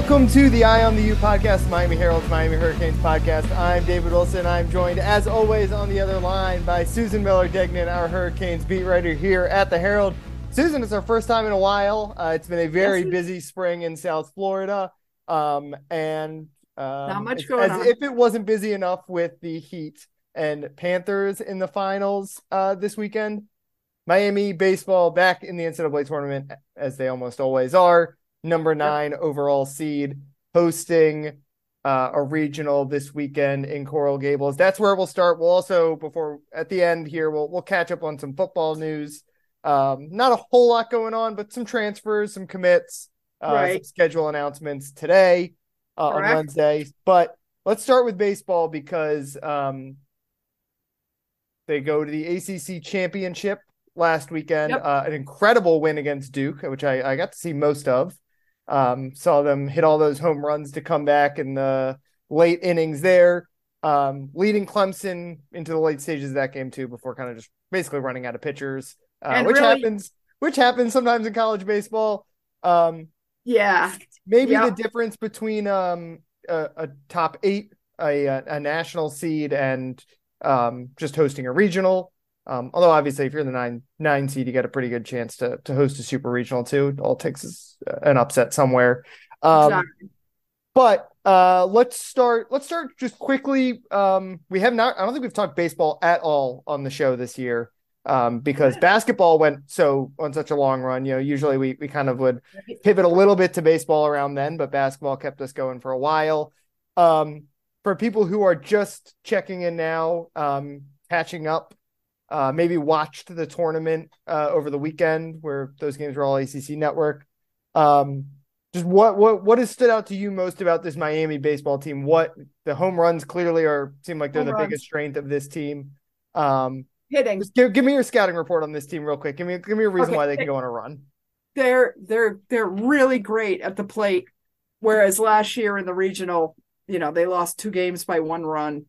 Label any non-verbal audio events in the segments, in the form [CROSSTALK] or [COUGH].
Welcome to the Eye on the U podcast, Miami Herald's Miami Hurricanes podcast. I'm David Wilson. I'm joined, as always, on the other line by Susan Miller Degnan, our Hurricanes beat writer here at the Herald. Susan, it's our first time in a while. Uh, it's been a very Yes. busy spring in South Florida, um, and um, Not much going as on. if it wasn't busy enough with the Heat and Panthers in the finals uh, this weekend. Miami baseball back in the NCAA tournament, as they almost always are. Number nine overall seed, hosting uh, a regional this weekend in Coral Gables. That's where we'll start. We'll also, before at the end here, we'll we'll catch up on some football news. Um, not a whole lot going on, but some transfers, some commits, uh, some schedule announcements today uh, on Wednesday. But let's start with baseball because um, they go to the ACC championship last weekend. Yep. Uh, an incredible win against Duke, which I, I got to see most of. Um, saw them hit all those home runs to come back in the late innings there, um, leading Clemson into the late stages of that game too, before kind of just basically running out of pitchers, uh, which really- happens, which happens sometimes in college baseball. Um, Yeah, maybe Yeah. the difference between um a, a top eight, a a national seed, and um just hosting a regional. Um, although obviously, if you're in the nine nine seed, you got a pretty good chance to to host a super regional too. It all it takes is uh, an upset somewhere. Um, exactly. but uh, let's start. Let's start just quickly. Um, we have not. I don't think we've talked baseball at all on the show this year. Um, because basketball went so on such a long run. You know, usually we we kind of would pivot a little bit to baseball around then, but basketball kept us going for a while. Um, for people who are just checking in now, um, catching up, uh, maybe watched the tournament uh, over the weekend where those games were all ACC network. Um, just what what what has stood out to you most about this Miami baseball team? What the home runs clearly are seem like they're Home the runs. biggest strength of this team. Um, Hitting. just give, give me your scouting report on this team real quick. Give me give me a reason Okay. why they can go on a run. They're they're they're really great at the plate. Whereas last year in the regional, you know, they lost two games by one run.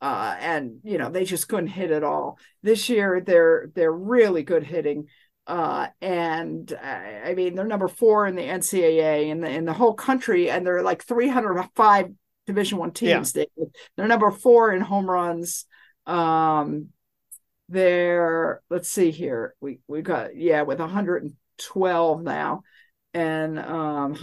Uh, and you know, they just couldn't hit at all. This year they're they're really good hitting. Uh, and I, I mean they're number four in the NCAA in the in the whole country, and they're like 305 Division One Yeah. teams. They, they're number four in home runs. Um, they're let's see here. We we got yeah with 112 now, and um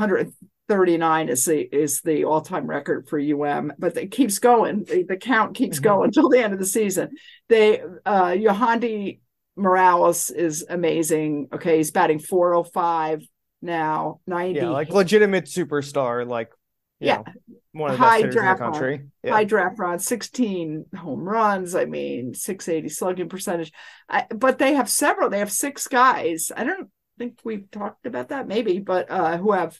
139 is the is the all time record for UM. But it keeps going. The, the count keeps Mhm. going until the end of the season. They uh Yohandy Morales is amazing. Okay, he's batting 405 now, 90 Yeah, like legitimate superstar, like you Yeah. know, one of the best High in the draft country. Yeah. high draft run, 16 home runs. I mean, 680 slugging percentage. I, but they have several. They have six guys. I don't think we've talked about that, maybe, but uh, who have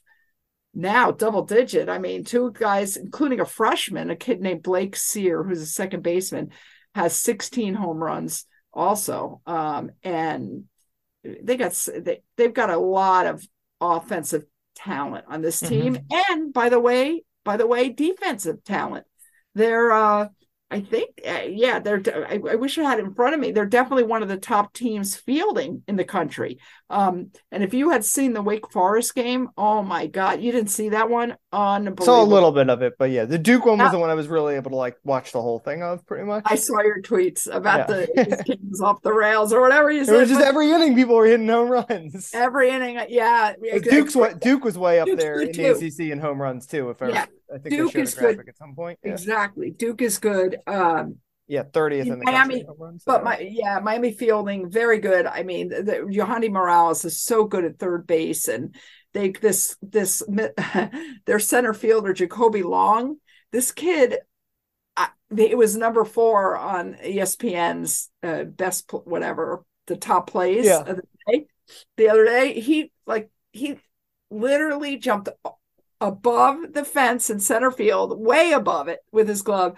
now double digit. I mean, two guys, including a freshman, a kid named Blake Cyr, who's a second baseman, has 16 home runs also. Um, and they got they, they've got a lot of offensive talent on this team. And by the way, by the way, defensive talent. They're uh I think uh, yeah, they're I, I wish I had in front of me. They're definitely one of the top teams fielding in the country. Um and if you had seen the Wake Forest game, oh my god, you didn't see that one? Unbelievable. Saw a little bit of it, but yeah, the Duke one was Yeah. the one I was really able to like watch the whole thing of pretty much. I saw your tweets about Yeah. the [LAUGHS] team's off the rails or whatever you said. it was just every inning people were hitting home runs. every inning, yeah. Duke's what Duke was way up Duke's there in the ACC in home runs too. If I, Yeah. I think Duke is good. at some point. Yeah, Exactly. Duke is good. Um yeah, thirtieth in the Miami, runs. But my yeah, Miami fielding very good. I mean, the, Yohandy Morales is so good at third base, and they this this [LAUGHS] their center fielder Jacoby Long. This kid, I, it was number four on ESPN's uh, best whatever the top plays Yeah. of the day. The other day, he like he literally jumped above the fence in center field, way above it with his glove,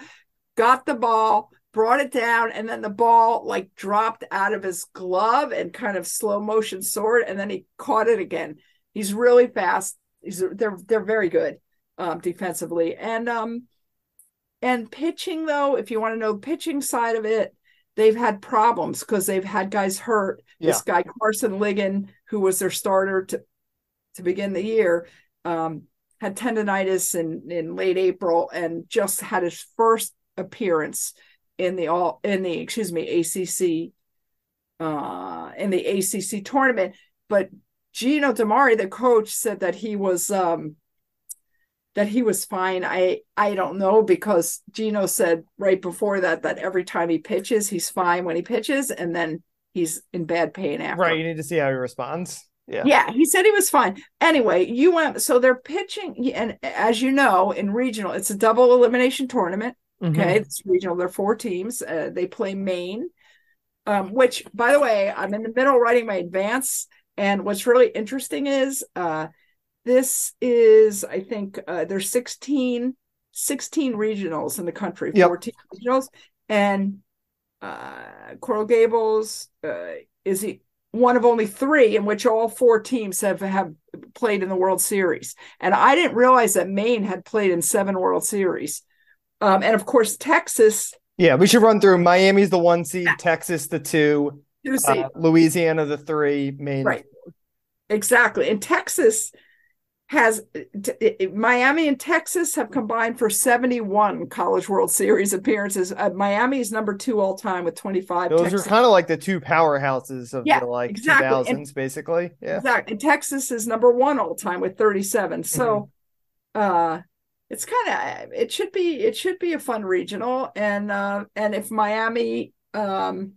got the ball, brought it down, and then the ball like dropped out of his glove and kind of slow motion soared, and then he caught it again. He's really fast. He's they're they're very good um, defensively, and um and pitching though, if you want to know the pitching side of it, they've had problems because they've had guys hurt. This guy Carson Ligon, who was their starter to to begin the year, um, had tendonitis in in late April and just had his first appearance in the all in the excuse me ACC uh in the ACC tournament. But Gino DiMare, the coach, said that he was um that he was fine. I I don't know because Gino said right before that that every time he pitches, he's fine when he pitches, and then he's in bad pain after. Right. You need to see how he responds. Yeah. Yeah, he said he was fine. Anyway, you went so they're pitching, and as you know, in regional, it's a double elimination tournament. Mhm. Okay, it's regional. There are four teams. Uh, they play Maine, um, which, by the way, I'm in the middle writing my advance. And what's really interesting is uh, this is, I think, uh, there's 16, 16 regionals in the country, Yep. 14 regionals, and uh, Coral Gables uh, is the one of only three in which all four teams have have played in the World Series. And I didn't realize that Maine had played in seven World Series. Um, and of course, Texas, Yeah. We should run through Miami's the one seed, Texas the two, two uh, Louisiana the three, Maine. right? Exactly. And Texas has t- Miami and Texas have combined for 71 College World Series appearances. Uh, Miami is number two all time with 25. Those Texas, are kind of like the two powerhouses of Yeah, the like exactly. 2000s, basically. Yeah. exactly. And Texas is number one all time with 37. So, Mm-hmm. uh, it's kind of it should be it should be a fun regional and uh and if Miami um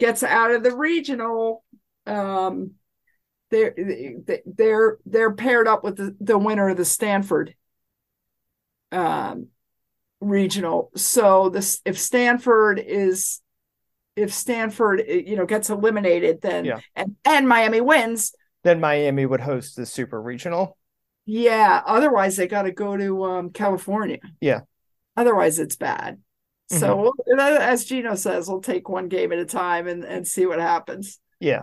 gets out of the regional um they're they're they're paired up with the, the winner of the Stanford um regional so this if Stanford is if Stanford you know gets eliminated then Yeah. and and Miami wins Then Miami would host the super regional. yeah otherwise they got to go to um California Yeah. otherwise it's bad so we'll, as Gino says we'll take one game at a time and and see what happens Yeah.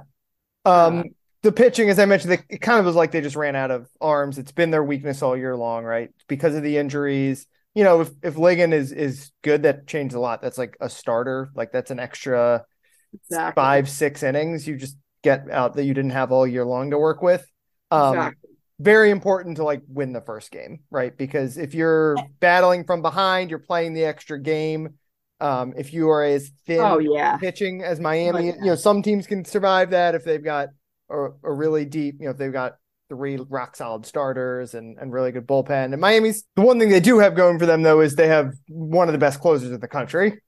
Um, Uh, the pitching, as I mentioned, it, it kind of was like they just ran out of arms. It's been their weakness all year long, right? Because of the injuries. You know, if if Ligon is is good, that changed a lot. That's like a starter. Like that's an extra exactly five, six innings you just get out that you didn't have all year long to work with. Um, exactly. Very important to like win the first game, right? Because if you're battling from behind, you're playing the extra game. Um, if you are as thin oh yeah pitching as Miami, you know, some teams can survive that if they've got a, a really deep, you know, if they've got three rock solid starters and, and really good bullpen. And Miami's the one thing they do have going for them though is they have one of the best closers in the country.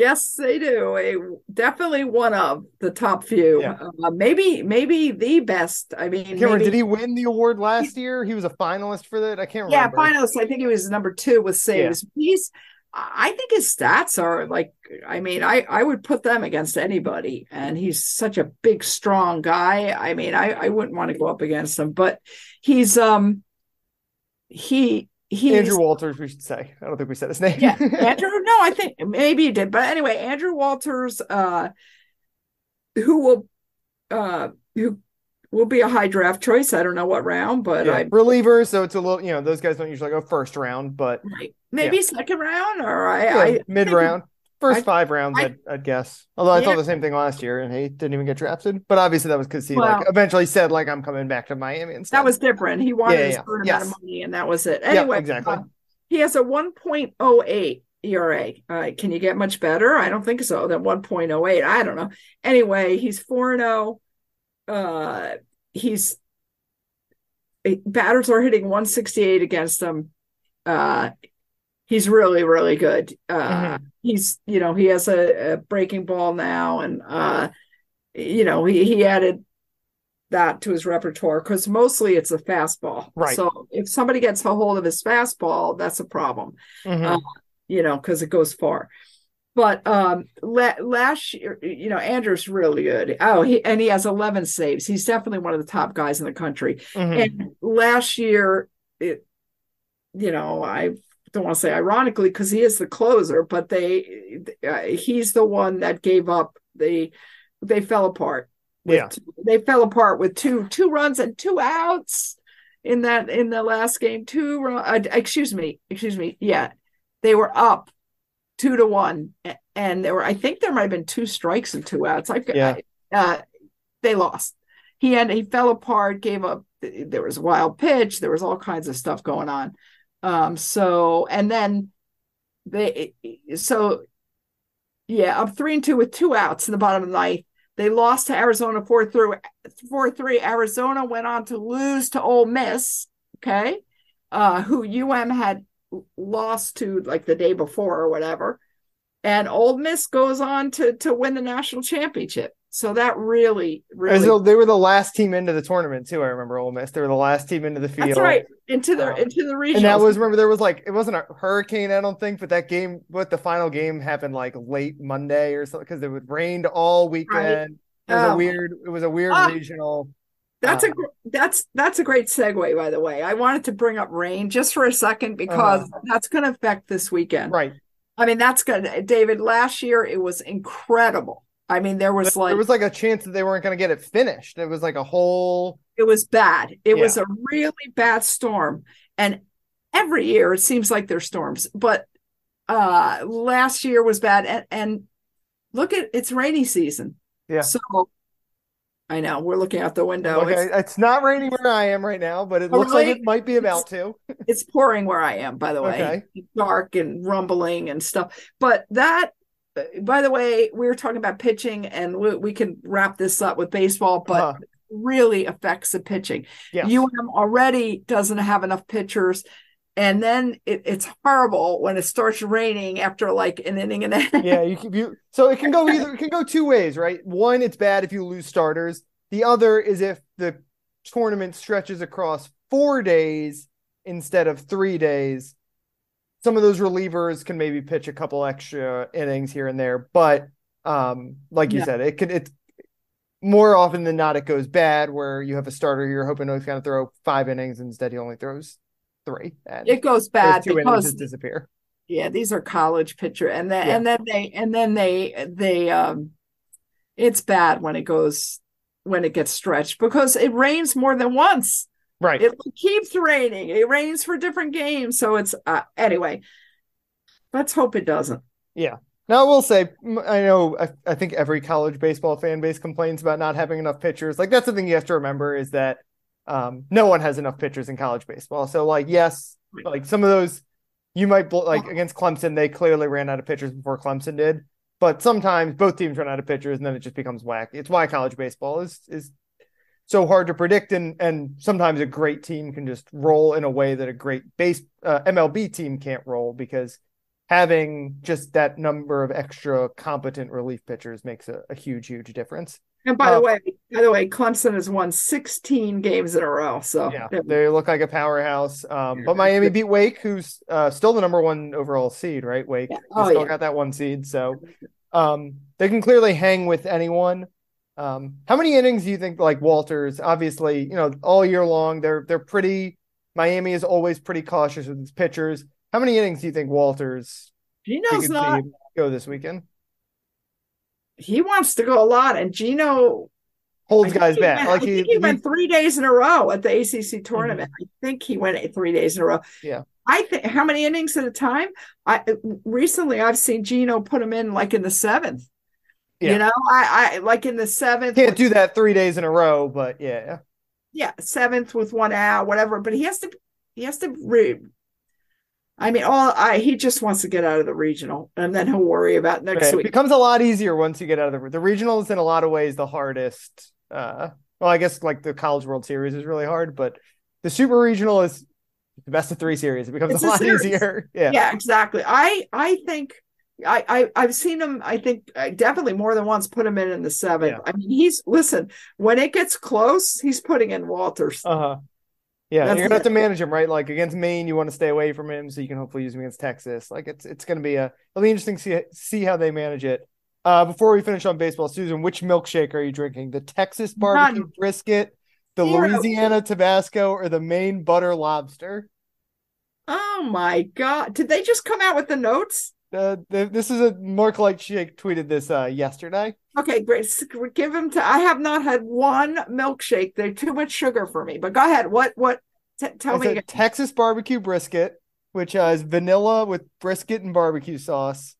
Yes, they do. A, definitely one of the top few. Yeah. Uh, maybe, maybe the best. I mean, I remember, maybe- did he win the award last year? He was a finalist for that. I can't remember. Yeah, finalist. I think he was number two with saves. He's. I think his stats are like. I mean, I I would put them against anybody, and he's such a big, strong guy. I mean, I I wouldn't want to go up against him, but he's um. He he's Andrew Walters, we should say. I don't think we said his name. yeah [LAUGHS] andrew no i think maybe he did but anyway andrew walters uh who will uh who will be a high draft choice i don't know what round but Yeah, i reliever, so it's a little, you know, those guys don't usually go first round, but right, maybe second round or i, yeah, I mid round. First I- five rounds, I- would I'd guess. Although I Yeah. thought the same thing last year, and he didn't even get drafted. But obviously, that was because he like eventually said like I'm coming back to Miami and stuff. that was different he wanted Yeah, a certain yes. amount of money and that was it anyway exactly. uh, he has a 1.08 ERA. Uh, can you get much better? I don't think so. Than 1.08. I don't know. Anyway, he's 4 0. Uh, he's batters are hitting 168 against him. Uh, he's really, really good. Uh, Mhm. he's, you know, he has a, a breaking ball now, and uh, you know, he he added that to his repertoire because mostly it's a fastball. Right. So if somebody gets a hold of his fastball, that's a problem. Mhm. Uh, you know, because it goes far. But um la- last year, you know, Andrew's really good. Oh, he and he has 11 saves. He's definitely one of the top guys in the country. Mhm. And last year, it, you know, I don't want to say ironically because he is the closer, but they, uh, he's the one that gave up. They, they fell apart. with Yeah. two- they fell apart with two two runs and two outs in that in the last game. Two run, uh, excuse me, excuse me. Yeah, they were up two to one, and there were I think there might have been two strikes and two outs. I, Yeah. uh, they lost. He and he fell apart, gave up. There was a wild pitch. There was all kinds of stuff going on. Um. So and then they so yeah up three and two with two outs in the bottom of the ninth. They lost to Arizona four through four three. Arizona went on to lose to Ole Miss. Okay, uh, who UM had lost to like the day before or whatever, and Ole Miss goes on to to win the national championship. So that really, really As though they were the last team into the tournament too. I remember Ole Miss. They were the last team into the field. That's right. Into the Um, into the region. And that was remember there was like it wasn't a hurricane, I don't think, but that game, what the final game happened like late Monday or something because it would rained all weekend. It was a Oh. weird. It was a weird Ah. regional. that's a um, gr- that's that's a great segue, by the way. I wanted to bring up rain just for a second because that's going to affect this weekend. Right. I mean, that's good. David, last year it was incredible. I mean, there was like there was like a chance that they weren't going to get it finished. It was like a whole. it was bad. It was a really bad storm, and every year it seems like there's storms. But uh last year was bad, and, and look at it's rainy season. Yeah. So I know we're looking out the window. Okay, It's, it's, not raining where I am right now, but it Oh, looks like it might be about to. it's pouring where I am, by the way. Okay. Dark and rumbling and stuff. But that, by the way, we were talking about pitching, and we, we can wrap this up with baseball, but Uh-huh. really affects the pitching. Yes. UM already doesn't have enough pitchers. And then it, it's horrible when it starts raining after like an inning and a half. yeah, you can you so it can go [LAUGHS] either it can go two ways, right? One, it's bad if you lose starters. The other is if the tournament stretches across four days instead of three days. Some of those relievers can maybe pitch a couple extra innings here and there, but um, like you Yeah. said, it could it's more often than not it goes bad where you have a starter you're hoping to kind of throw five innings instead he only throws three It goes bad two innings because just disappear. yeah, these are college pitcher, and then Yeah. and then they and then they they um, it's bad when it goes when it gets stretched because it rains more than once. Right. It keeps raining. It rains for different games, so it's uh, anyway. Let's hope it doesn't. Yeah. Now, I will say, I know, I, I think every college baseball fan base complains about not having enough pitchers. Like, that's the thing you have to remember is that um, no one has enough pitchers in college baseball. So, like, yes, like some of those you might, bl- like, against Clemson, they clearly ran out of pitchers before Clemson did. But sometimes both teams run out of pitchers and then it just becomes whack. It's why college baseball is, is so hard to predict. And, and sometimes a great team can just roll in a way that a great base uh, MLB team can't roll because having just that number of extra competent relief pitchers makes a, a huge, huge difference. And by Uh, the way, by the way, Clemson has won 16 games in a row. So Yeah, they look like a powerhouse. Um, but Miami beat Wake, who's uh, still the number one overall seed, right? Wake Yeah. Oh, still yeah. got that one seed, so um, they can clearly hang with anyone. Um, how many innings do you think like Walters? Obviously, you know, all year long they're they're pretty. Miami is always pretty cautious with its pitchers. How many innings do you think Walters Gino's not. go this weekend? He wants to go a lot, and Gino Holds guys back. went- Like I he, think he, he- went three days in a row at the ACC tournament. I think he went three days in a row. Yeah. I think how many innings at a time? I recently I've seen Gino put him in like in the seventh. Yeah. You know, I I like in the seventh. can't with- do that three days in a row, but yeah. yeah, seventh with one out, whatever. But he has to he has to re- I mean, all I he just wants to get out of the regional, and then he'll worry about next Okay, It becomes a lot easier once you get out of the the regional is In a lot of ways, the hardest. Uh, well, I guess like the College World Series is really hard, but the Super Regional is the best of three series. It becomes It's a a lot [LAUGHS] easier. Yeah. yeah exactly i i think I, I I've seen him. I think I definitely more than once put him in in the seventh. Yeah. I mean, he's listen when it gets close, he's putting in Walters. Uh huh. Yeah, That's you're gonna have to manage him, right? Like against Maine, you want to stay away from him, so you can hopefully use him against Texas. Like it's it's gonna be a it'll be interesting to see see how they manage it. Uh, before we finish on baseball, Susan, which milkshake are you drinking? The Texas barbecue None. brisket, the Zero. Louisiana Tabasco, or the Maine butter lobster? Oh my god! Did they just come out with the notes? Uh, the, this is a Mark Light Shake tweeted this uh yesterday. Okay, great. Give him to. I have not had one milkshake. They're too much sugar for me. But go ahead. What? What? T- tell It's me. again. Texas barbecue brisket, which uh, is vanilla with brisket and barbecue sauce.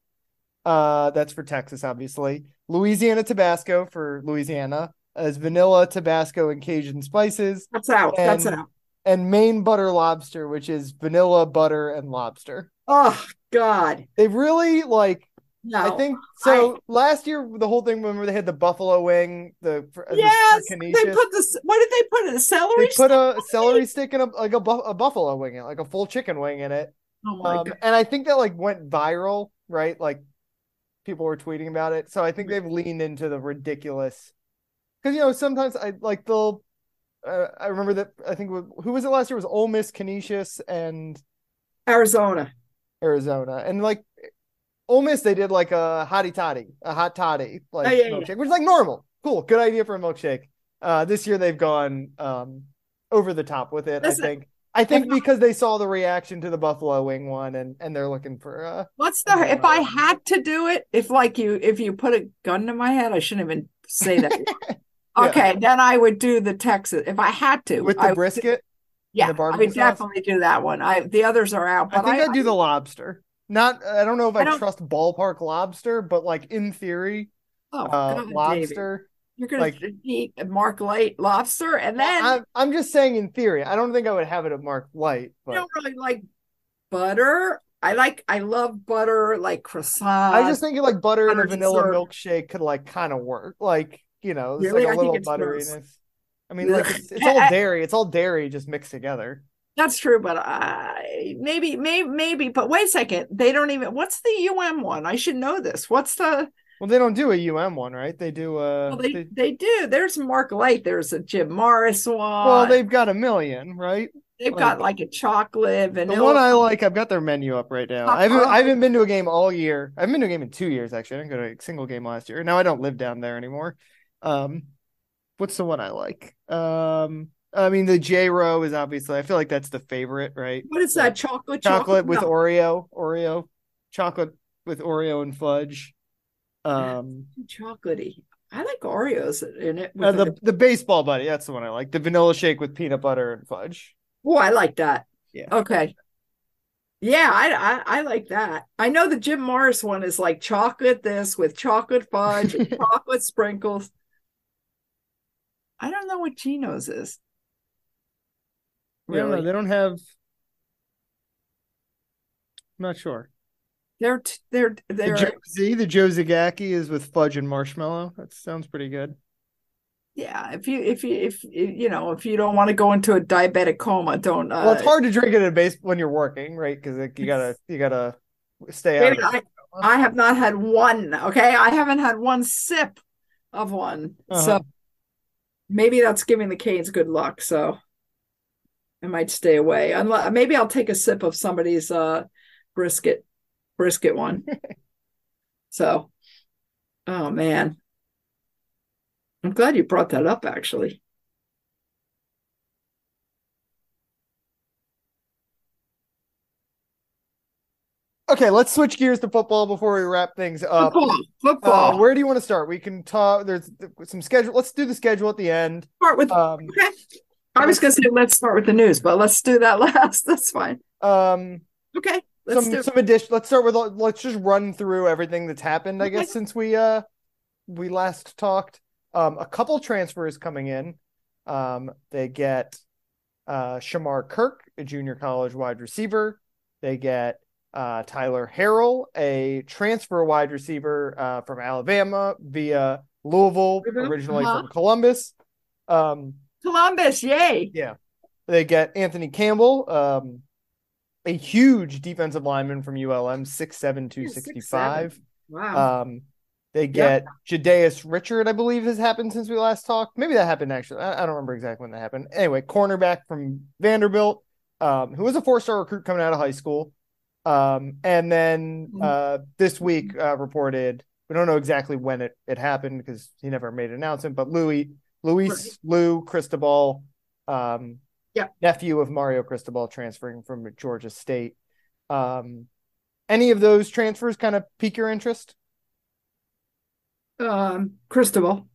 Uh, that's for Texas, obviously. Louisiana Tabasco for Louisiana as vanilla, Tabasco, and Cajun spices, That's out. That's out. And Maine butter lobster, which is vanilla, butter, and lobster. Oh God. They've really like. No. I think so. last year, the whole thing. Remember, they had the buffalo wing. The for, the Yes, they put the What did they put a celery? They put a celery stick in a like a, bu- a buffalo wing in it, like a full chicken wing in it. Oh my Um, god! and I think that like went viral, right? Like people were tweeting about it. So I think they've leaned into the ridiculous. Because you know sometimes I like they'll. Uh, I remember that I think who was it last year it was Ole Miss, Canisius, and Arizona. Arizona, and like Ole Miss they did like a hottie toddy, a hot toddy like Oh, yeah, yeah. milkshake, which is like normal, cool, good idea for a milkshake. Uh, this year they've gone um over the top with it. Listen, I think. I think because they saw the reaction to the buffalo wing one, and and they're looking for uh What's the? If I had to do it, if like you, if you put a gun to my head, I shouldn't even say that. [LAUGHS] Yeah. Okay, then I would do the Texas. If I had to, with I the would- brisket. yeah, the I would sauce? definitely do that one. I the others are out, I think I, I'd do the lobster. Not, I don't know if I, I trust ballpark lobster, but like in theory, oh, uh, God, David. lobster. You're gonna like- eat Mark Light lobster, and then I'm, I'm just saying in theory. I don't think I would have it at Mark Light, I but don't really like butter. I like I love butter, like croissant. I just think like butter and a vanilla dessert. milkshake could like kind of work. Like you know, it's Really? like I a think little butteriness. I mean, like it's, it's [LAUGHS] all I- I- dairy. It's all dairy just mixed together. That's true, but I maybe, maybe, maybe. But wait a second, they don't even. What's the UM one? I should know this. What's the? Well, they don't do a UM one, right? They do. Uh, Well, they they- they do. There's Mark Light. There's a Jim Morris one. well, they've got a million, right? they've got like a chocolate And The one I like, I've got their menu up right now. I haven't, I haven't been to a game all year. I haven't been to a game in two years, actually. I didn't go to a single game last year. Now I don't live down there anymore. Um, what's the one I like? Um, I mean, the J Row is obviously, I feel like that's the favorite, right? What is that? Chocolate, Chocolate with No. Oreo, Oreo, chocolate with Oreo and fudge. Um, chocolatey. I like Oreos in it. uh, the the baseball buddy, that's the one I like. The vanilla shake with peanut butter and fudge. Oh, I like that. Yeah. Okay. Yeah, I, I I like that. I know the Jim Morris one is like chocolate this with chocolate fudge and [LAUGHS] chocolate sprinkles. I don't know what Gino's is. I don't They don't have. I'm not sure. They're t- they're The they're the Joe Zagacki is with fudge and marshmallow. That sounds pretty good. yeah. If you if you if you know if you don't want to go into a diabetic coma, don't. Uh, well, it's hard to drink it at base when you're working, right? Because like, you gotta you gotta stay out. Maybe I. I have not had one. Okay, I haven't had one sip of one. Uh-huh. So maybe that's giving the Canes good luck. So I might stay away. Unless maybe I'll take a sip of somebody's uh brisket brisket one. [LAUGHS] so oh man. I'm glad you brought that up actually. Okay, let's switch gears to football before we wrap things up. Football. Uh, Football. where do you want to start? We can talk. There's some schedule. Let's do the schedule at the end. start with Um, okay. I was gonna say let's start with the news, but let's do that [LAUGHS] last. That's fine. um, Okay. Let's some some addition. Let's start with. Let's just run through everything that's happened. I Okay. guess since we uh we last talked. Um, a couple transfers coming in. Um, they get uh Shamar Kirk, a junior college wide receiver. They get uh Tyler Harrell, a transfer wide receiver uh from Alabama via Louisville, originally Uh-huh. from Columbus. Um, Columbus, yay. yeah. They get Anthony Campbell, um, a huge defensive lineman from ULM, six seven two sixty five. Wow. Um, they get Jadaeus Richard, I believe, has happened since we last talked. Maybe that happened actually. I, I don't remember exactly when that happened. Anyway, cornerback from Vanderbilt, um, who was a four star recruit coming out of high school. Um, and then Mm-hmm. uh, this week uh, reported, we don't know exactly when it, it happened because he never made an announcement, but Louis, Luis Right. Lou Cristobal, um, Yeah. nephew of Mario Cristobal transferring from Georgia State. Um, any of those transfers kind of pique your interest? um Cristobal.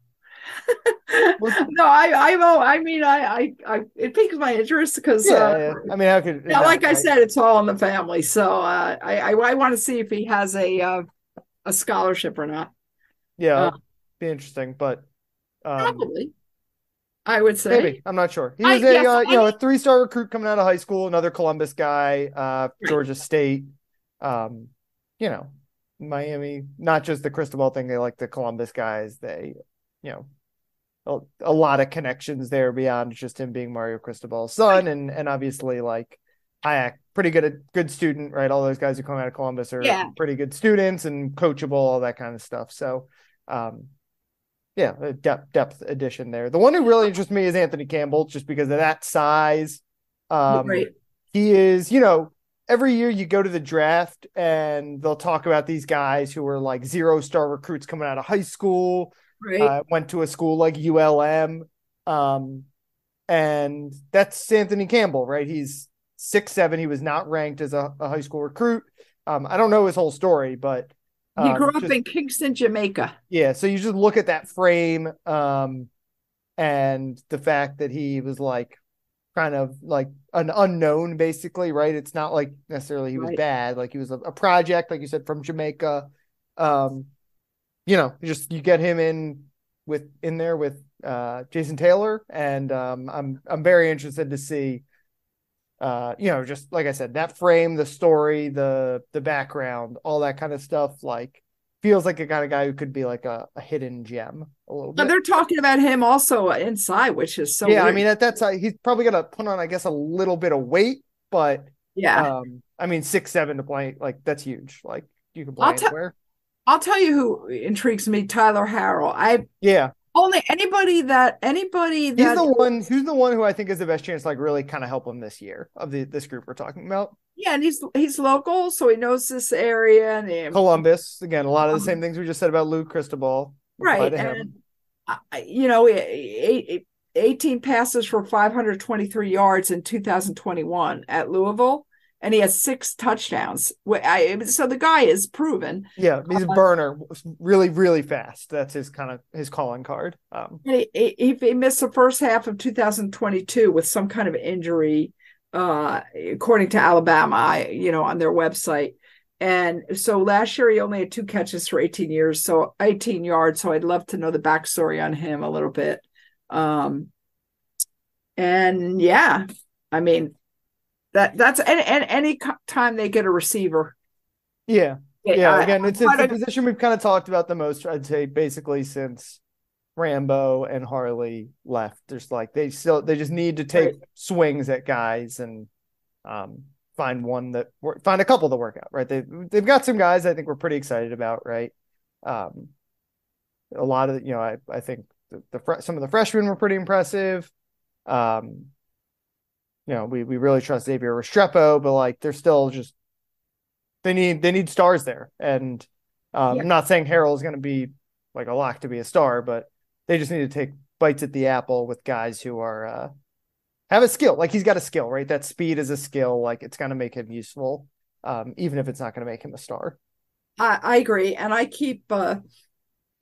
[LAUGHS] [LAUGHS] No, I I oh, I mean I I, I it piques my interest because Yeah, uh, yeah. I mean, how could yeah, like I right? said, it's all in the family. So uh, I I, I want to see if he has a uh, a scholarship or not. Yeah, uh, be interesting, but um, Probably, I would say. maybe I'm not sure. He I- was a yes, uh, you know a three star recruit coming out of high school, another Columbus guy, uh, Georgia State, um, you know, Miami. Not just the Cristobal thing; they like the Columbus guys. They, you know. A, a lot of connections there beyond just him being Mario Cristobal's son, and and obviously like Hayek, pretty good at good student, right? All those guys who come out of Columbus are Yeah. pretty good students and coachable, all that kind of stuff. So, um, yeah, a depth depth addition there. The one who really interests me is Anthony Campbell, just because of that size. Um, right. he is, you know, every year you go to the draft and they'll talk about these guys who are like zero star recruits coming out of high school Right. uh, went to a school like ULM. Um, and that's Anthony Campbell, right? He's six seven. He was not ranked as a, a high school recruit. Um, I don't know his whole story, but he um, grew up just- in Kingston, Jamaica. yeah. So you just look at that frame, um, and the fact that he was like kind of like an unknown, basically, right? It's not like necessarily he was Right. bad. Like he was a, a project, like you said, from Jamaica. Um, you know, you just you get him in with in there with uh Jason Taylor, and um, I'm I'm very interested to see. Uh, you know, just like I said, that frame, the story, the the background, all that kind of stuff, like feels like a kind of guy who could be like a, a hidden gem a little But bit. they're talking about him also inside, which is so yeah, I mean at that time he's probably gonna put on, I guess, a little bit of weight, but yeah. um, I mean six seven to play like that's huge. Like you can play I'll anywhere. I'll tell you who intrigues me, Tyler Harrell. I Yeah, only anybody that anybody he's that the one. Who's the one who I think is the best chance to like really kind of help him this year of the this group we're talking about. yeah, and he's he's local, so he knows this area and he- Columbus again. A lot of the same things we just said about Lou Cristobal. right and you know eight, eight, 18 passes for 523 yards in 2021 at louisville and he has six touchdowns I, so the guy is proven Yeah, he's a Uh, burner, really, really fast. That's his kind of his calling card. Um, he, he, he missed the first half of 2022 with some kind of injury uh according to alabama I, you know on their website and so last year he only had two catches for 18 years so 18 yards so i'd love to know the backstory on him a little bit um and yeah i mean that that's and, and any time they get a receiver yeah, yeah. Again, it's, it's the a- position we've kind of talked about the most. I'd say basically since Rambo and Harley left. There's like they still they just need to take Right. swings at guys and um find one that find a couple that work out. Right? They they've got some guys I think we're pretty excited about. Right? Um, a lot of you know I I think the, the some of the freshmen were pretty impressive. Um, you know, we we really trust Xavier Restrepo, but like they're still just they need they need stars there. And um, Yeah. I'm not saying Harrell is going to be like a lock to be a star, but they just need to take bites at the apple with guys who are uh, have a skill. Like he's got a skill, right? That speed is a skill. Like it's going to make him useful, um, even if it's not going to make him a star. I, I agree, and I keep uh,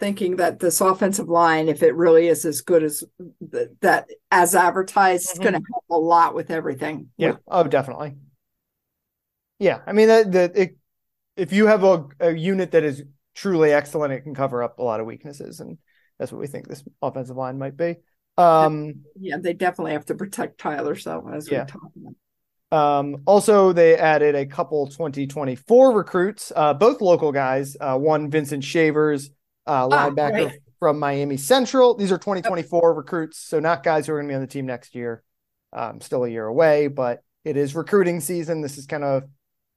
thinking that this offensive line, if it really is as good as th- that as advertised, it's Mhm. going to help a lot with everything. Yeah. Oh, definitely. Yeah. I mean, that the it, if you have a, a unit that is truly excellent, it can cover up a lot of weaknesses, and that's what we think this offensive line might be. Um, yeah, they definitely have to protect Tyler. So as Yeah. we talk about, Um, also, they added a couple 2024 recruits, uh, both local guys. Uh, one, Vincent Shavers, uh, Ah, linebacker right. from Miami Central. These are 2024 recruits, so not guys who are going to be on the team next year. Um, still a year away, but it is recruiting season. This is kind of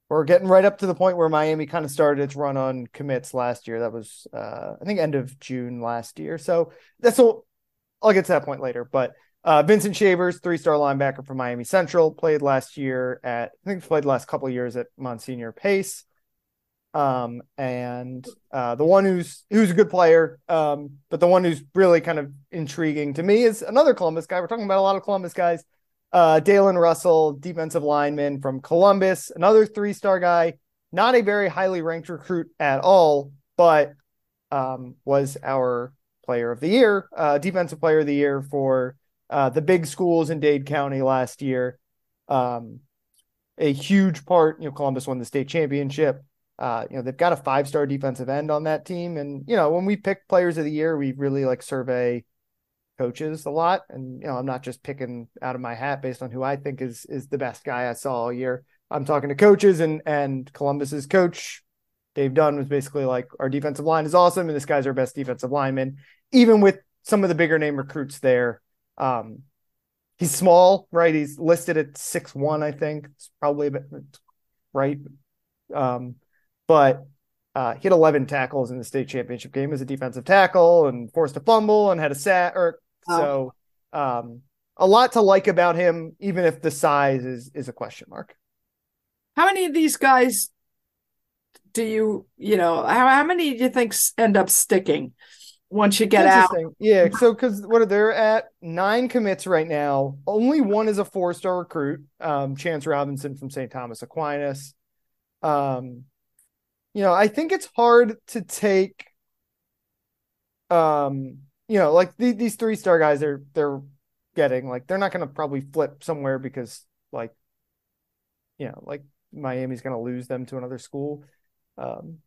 we're getting right up to the point where Miami kind of started its run on commits last year. That was uh, I think end of June last year. So that's all. I'll get to that point later. But uh, Vincent Shavers, three star linebacker from Miami Central, played last year at I think played the last couple years at Monsignor Pace. Um, and uh, the one who's who's a good player, um, but the one who's really kind of intriguing to me is another Columbus guy. We're talking about a lot of Columbus guys. Uh, Dalen Russell, defensive lineman from Columbus, another three star guy, not a very highly ranked recruit at all, but um, was our player of the year, uh, defensive player of the year for uh, the big schools in Dade County last year. Um, a huge part, you know, Columbus won the state championship. Uh, you know, they've got a five star defensive end on that team. And, you know, when we pick players of the year, we really like survey coaches a lot. And, you know, I'm not just picking out of my hat based on who I think is is the best guy I saw all year. I'm talking to coaches and and Columbus's coach, Dave Dunn, was basically like, our defensive line is awesome, and this guy's our best defensive lineman, even with some of the bigger name recruits there. Um, he's small, right? He's listed at six one, I think. It's probably a bit right. Um, but uh, he had 11 tackles in the state championship game as a defensive tackle and forced a fumble and had a sat or so um, a lot to like about him, even if the size is is a question mark. How many of these guys do you, you know, how, how many do you think end up sticking once you get out? Yeah. So, because what are they're at nine commits right now, only one is a four star recruit, um, Chance Robinson from St. Thomas Aquinas. Um, you know, I think it's hard to take, um, you know, like the, these three star guys are they're getting like they're not going to probably flip somewhere because like, you know, like Miami's going to lose them to another school. Um,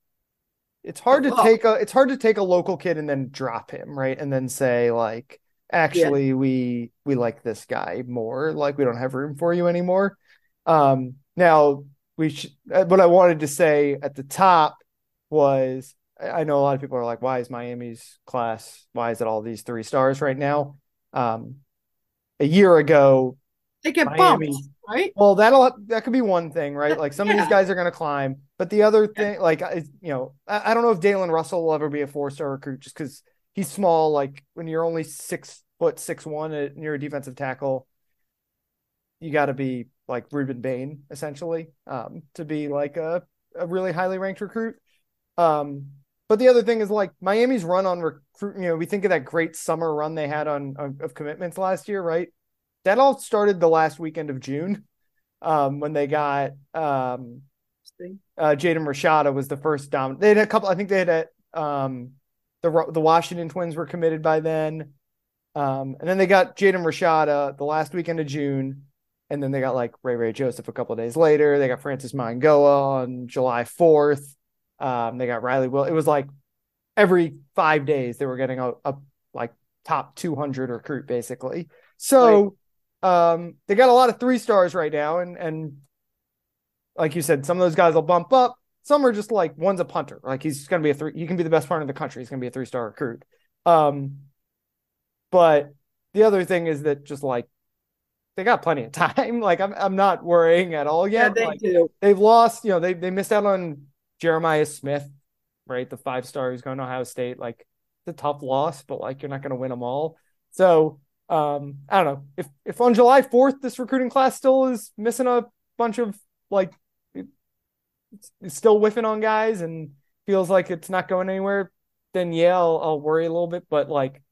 it's hard to take a it's hard to take a local kid and then drop him right and then say like actually yeah. we we like this guy more like we don't have room for you anymore um now we should uh, what i wanted to say at the top was i know a lot of people are like why is miami's class why is it all these three stars right now um a year ago they get Miami, bumped right? Well, that'll that could be one thing, right? Like some yeah. of these guys are going to climb, but the other thing, like you know, I, I, don't know if Dalen Russell will ever be a four star recruit just because he's small. Like when you're only six foot six one and you're a defensive tackle, you got to be like Rueben Bain essentially um, to be like a a really highly ranked recruit. Um, but the other thing is like Miami's run on recruit. You know, we think of that great summer run they had on, on of commitments last year, right? that all started the last weekend of June um, when they got um, uh, Jaden Rashada was the first dominant. They had a couple. I think they had a, um, the the Washington Twins were committed by then, um, and then they got Jaden Rashada the last weekend of June, and then they got like Ray Ray Joseph a couple days later. They got Francis Mauigoa on July fourth. Um, they got Riley Will. It was like every five days they were getting a, a like top 200 recruit basically. So. Right um, they got a lot of three stars right now, and and like you said, some of those guys will bump up. Some are just like one's a punter, like he's going to be a three. He can be the best punter in the country. He's going to be a three star recruit. Um, but the other thing is that just like they got plenty of [LAUGHS] time. Like I'm I'm not worrying at all yet. Yeah, they like, do. They've lost. You know, they they missed out on Jeremiah Smith, right? The five star who's going to Ohio State. Like it's a tough loss, but like you're not going to win them all. So um, I don't know if if on July 4th this recruiting class still is missing a bunch of like it's still whiffing on guys and feels like it's not going anywhere, then yeah, I'll, I'll worry a little bit. But like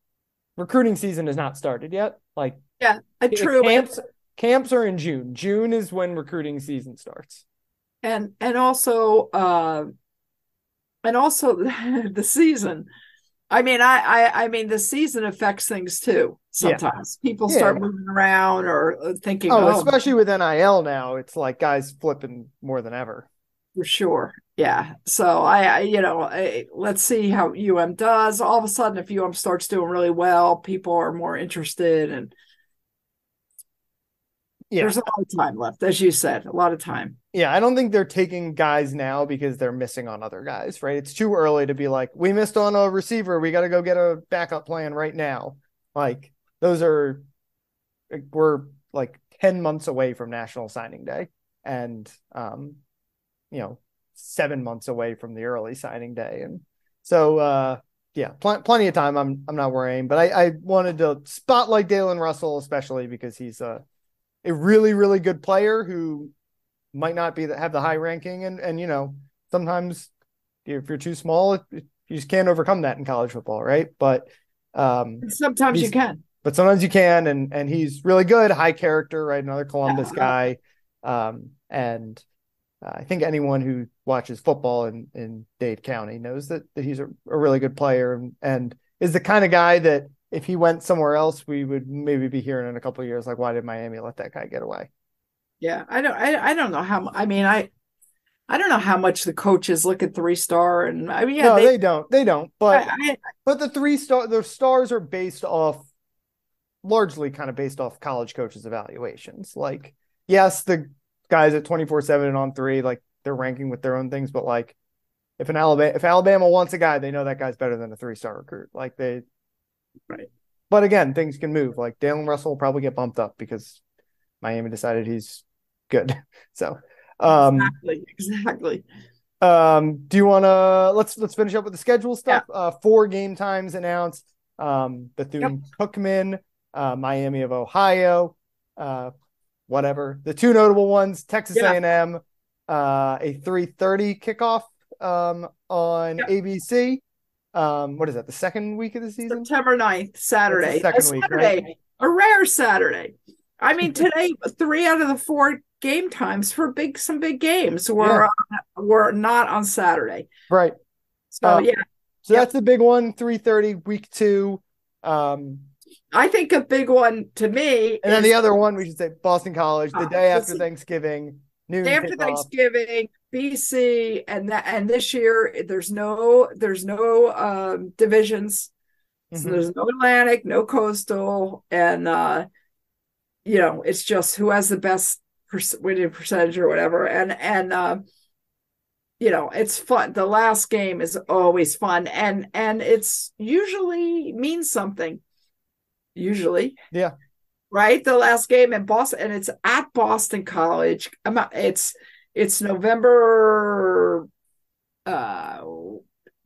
recruiting season has not started yet. Like yeah, a true camps camps are in June. June is when recruiting season starts. And and also uh and also [LAUGHS] the season I mean, I, I, I mean, the season affects things too. Sometimes yeah. people start moving around or uh, thinking. Oh, oh, especially with NIL now, it's like guys flipping more than ever. For sure, yeah. So I, I you know, I, let's see how UM does. All of a sudden, if UM starts doing really well, people are more interested, and yeah. there's a lot of time left, as you said, a lot of time yeah, I don't think they're taking guys now because they're missing on other guys, right? It's too early to be like, we missed on a receiver. We got to go get a backup plan right now. Like, those are, we're like 10 months away from National Signing Day and um, you know, seven months away from the early signing day. And so uh yeah, pl- plenty of time. I'm I'm not worrying, but I, I wanted to spotlight Dalen Russell especially because he's a a really really good player who might not be that have the high ranking. And and you know sometimes if you're too small you just can't overcome that in college football right? But um sometimes you can. But sometimes you can. And and he's really good high character right? Another Columbus yeah. guy. Um and uh, I think anyone who watches football in, in Dade County knows that, that he's a, a really good player. And, and is the kind of guy that if he went somewhere else, we would maybe be hearing in a couple of years, like, why did Miami let that guy get away? Yeah, I don't, I, I don't know how. I mean, I, I don't know how much the coaches look at three star, and I mean, yeah, no, they, they don't, they don't. But I, I, but the three star, the stars are based off, largely kind of based off college coaches' evaluations. Like, yes, the guys at 24 7 and on three, like they're ranking with their own things, but like if an Alabama if Alabama wants a guy, they know that guy's better than a three star recruit. Like they right. But again, things can move. Like Dalen Russell will probably get bumped up because Miami decided he's good. [LAUGHS] So um exactly, exactly. Um, do you wanna let's let's finish up with the schedule stuff? Yeah. Uh four game times announced. Um Bethune yep. Cookman, uh Miami of Ohio, uh whatever. The two notable ones: Texas yeah. A&M, uh, a 3:30 kickoff um, on yeah. ABC. Um, what is that? The second week of the season? September 9th, Saturday. Second a week, Saturday, right? a rare Saturday. I mean, today three out of the four game times for big some big games were yeah. uh, were not on Saturday. Right. So um, yeah. So that's the big one. Three thirty, week two. Um, I think a big one to me. And then the other one, we should say Boston College, the uh, day after Thanksgiving. Noon day after Thanksgiving, BC, and that and this year there's no there's no um, divisions. Mm-hmm. So there's no Atlantic, no coastal, and uh, you know it's just who has the best per- winning percentage or whatever. And and uh, you know it's fun. The last game is always fun, and and it's usually means something usually. Yeah. Right. The last game in Boston, and it's at Boston College. I'm it's it's November uh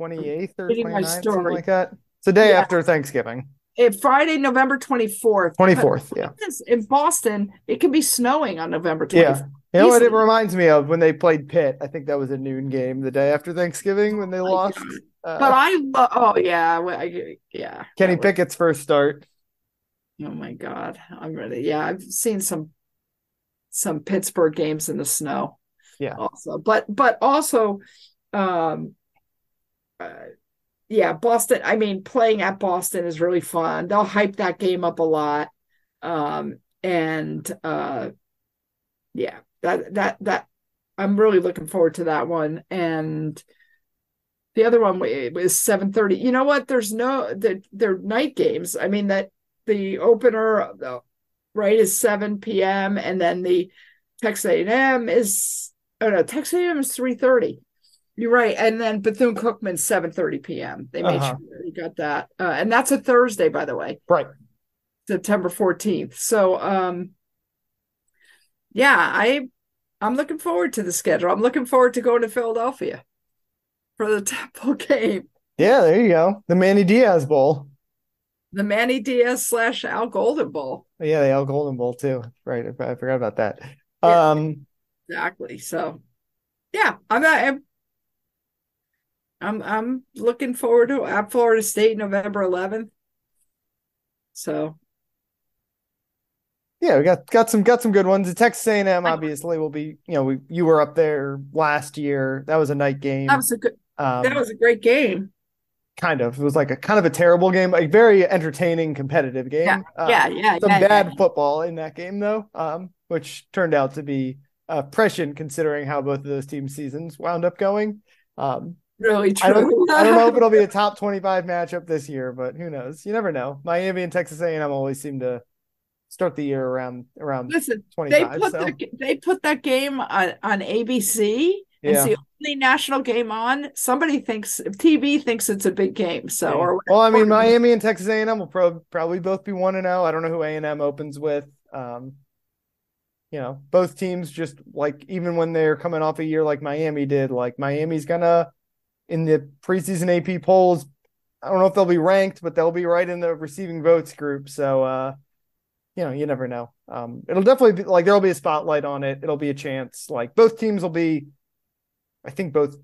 28th or 29th, something like that. It's the day yeah. after Thanksgiving. It Friday, November 24th. 24th, yeah. In Boston, it can be snowing on November 24th. Yeah. You know what it reminds me of when they played Pitt? I think that was a noon game the day after Thanksgiving when they oh lost. Uh, but I, oh yeah, I, yeah. Kenny Pickett's first start. Oh my god, I'm ready. Yeah, I've seen some some Pittsburgh games in the snow. Yeah. Also, but but also, um, uh, yeah, Boston. I mean, playing at Boston is really fun. They'll hype that game up a lot. Um, and uh, yeah, that that that I'm really looking forward to that one. And the other one was 7:30. You know what? There's no the they're night games. I mean that the opener right is 7 p.m. and then the Texas A&M is oh no Texas A&M is 3:30. You're right, and then Bethune Cookman 7:30 p.m. They made uh-huh. sure you got that, uh, and that's a Thursday, by the way. Right, September 14th. So, um, yeah, I I'm looking forward to the schedule. I'm looking forward to going to Philadelphia for the [LAUGHS] Temple game. Yeah, there you go, the Manny Diaz Bowl the Manny Diaz slash Al Golden Bowl. Yeah, the Al Golden Bowl too. Right, I forgot about that. Yeah, um, exactly. So, yeah, I'm I'm I'm I'm looking forward to at Florida State November 11th. So, yeah, we got got some got some good ones. The Texas A&M obviously will be. You know, we you were up there last year. That was a night game. That was a good. Um, that was a great game kind of. It was like a kind of a terrible game, a very entertaining, competitive game. Yeah, uh, yeah, yeah. Some yeah, bad yeah. football in that game though, um, which turned out to be uh, prescient considering how both of those team seasons wound up going. Um, really true. I don't, I don't know if [LAUGHS] it'll be a top twenty-five matchup this year, but who knows? You never know. Miami and Texas A&M always seem to start the year around around Listen, 25. They put, so. that, they put that game on, on ABC yeah. the only national game on. Somebody thinks TV thinks it's a big game. So, yeah. or well, I mean, Miami and Texas A&M will pro- probably both be one and zero. Oh. I don't know who A and M opens with. Um, you know, both teams just like even when they're coming off a year like Miami did, like Miami's gonna in the preseason AP polls. I don't know if they'll be ranked, but they'll be right in the receiving votes group. So, uh, you know, you never know. Um, it'll definitely be like there'll be a spotlight on it. It'll be a chance. Like both teams will be. I think both.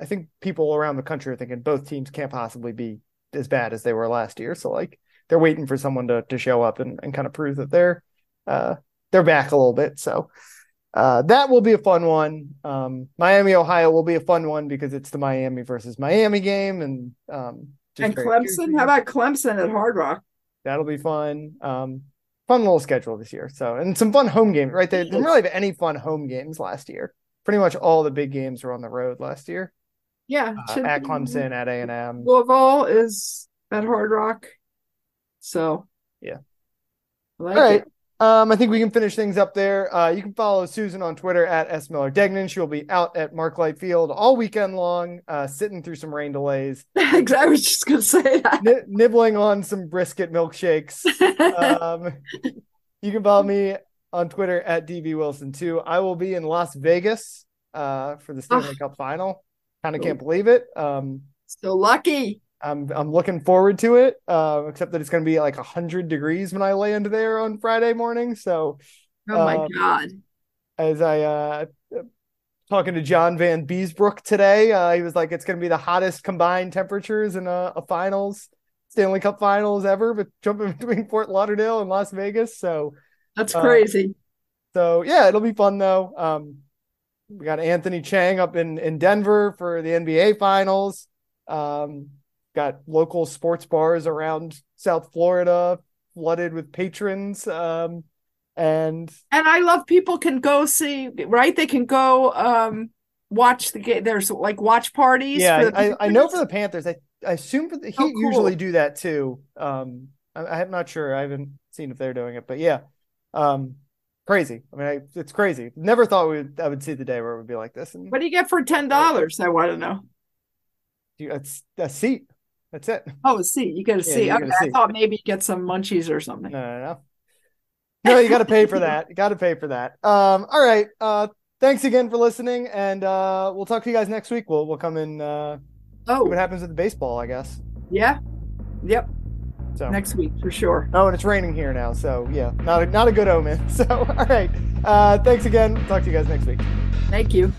I think people around the country are thinking both teams can't possibly be as bad as they were last year. So like they're waiting for someone to to show up and, and kind of prove that they're uh, they're back a little bit. So uh, that will be a fun one. Um, Miami, Ohio will be a fun one because it's the Miami versus Miami game, and um, and Clemson. How about Clemson at Hard Rock? That'll be fun. Um, fun little schedule this year. So and some fun home games. Right, they didn't really have any fun home games last year. Pretty much all the big games were on the road last year. Yeah, uh, at Clemson, at A and M. Louisville is at Hard Rock. So yeah. Like all right. It. Um, I think we can finish things up there. Uh, you can follow Susan on Twitter at S Miller Degnan. She'll be out at Mark Light Field all weekend long, uh, sitting through some rain delays. [LAUGHS] I was just gonna say that. N- nibbling on some brisket milkshakes. [LAUGHS] um, you can follow me on Twitter at DB Wilson too. I will be in Las Vegas uh, for the Stanley Cup final. Kind of can't believe it. Um, so lucky. I'm I'm looking forward to it. Uh, except that it's going to be like hundred degrees when I land there on Friday morning. So, oh my um, god! As I uh, talking to John Vanbiesbrouck today, uh, he was like, it's going to be the hottest combined temperatures in a, a, finals, Stanley Cup finals ever, but jumping [LAUGHS] between Fort Lauderdale and Las Vegas. So that's crazy. Uh, so yeah, it'll be fun though. Um, we got Anthony Chiang up in in Denver for the NBA finals. Um, got local sports bars around South Florida flooded with patrons. Um, and and I love people can go see right. They can go um, watch the game. There's like watch parties. Yeah, I, I, know for the Panthers. I, I assume for the Heat oh, cool. usually do that too. Um, I, am not sure. I haven't seen if they're doing it, but yeah, um, crazy. I mean, I, it's crazy. Never thought we would, I would see the day where it would be like this. And, what do you get for ten dollars? I want to know. It's a seat. That's it. Oh, a seat. You get a seat. okay, I thought maybe you get some munchies or something. No, no, no. No, you got to pay for that. You got to pay for that. Um, all right. Uh, thanks again for listening, and uh, we'll talk to you guys next week. We'll we'll come in. Uh, oh, what happens with the baseball? I guess. Yeah. Yep. So next week for sure. Oh, and it's raining here now, so yeah, not a, not a good omen. [LAUGHS] So all right. Uh, thanks again. Talk to you guys next week. Thank you.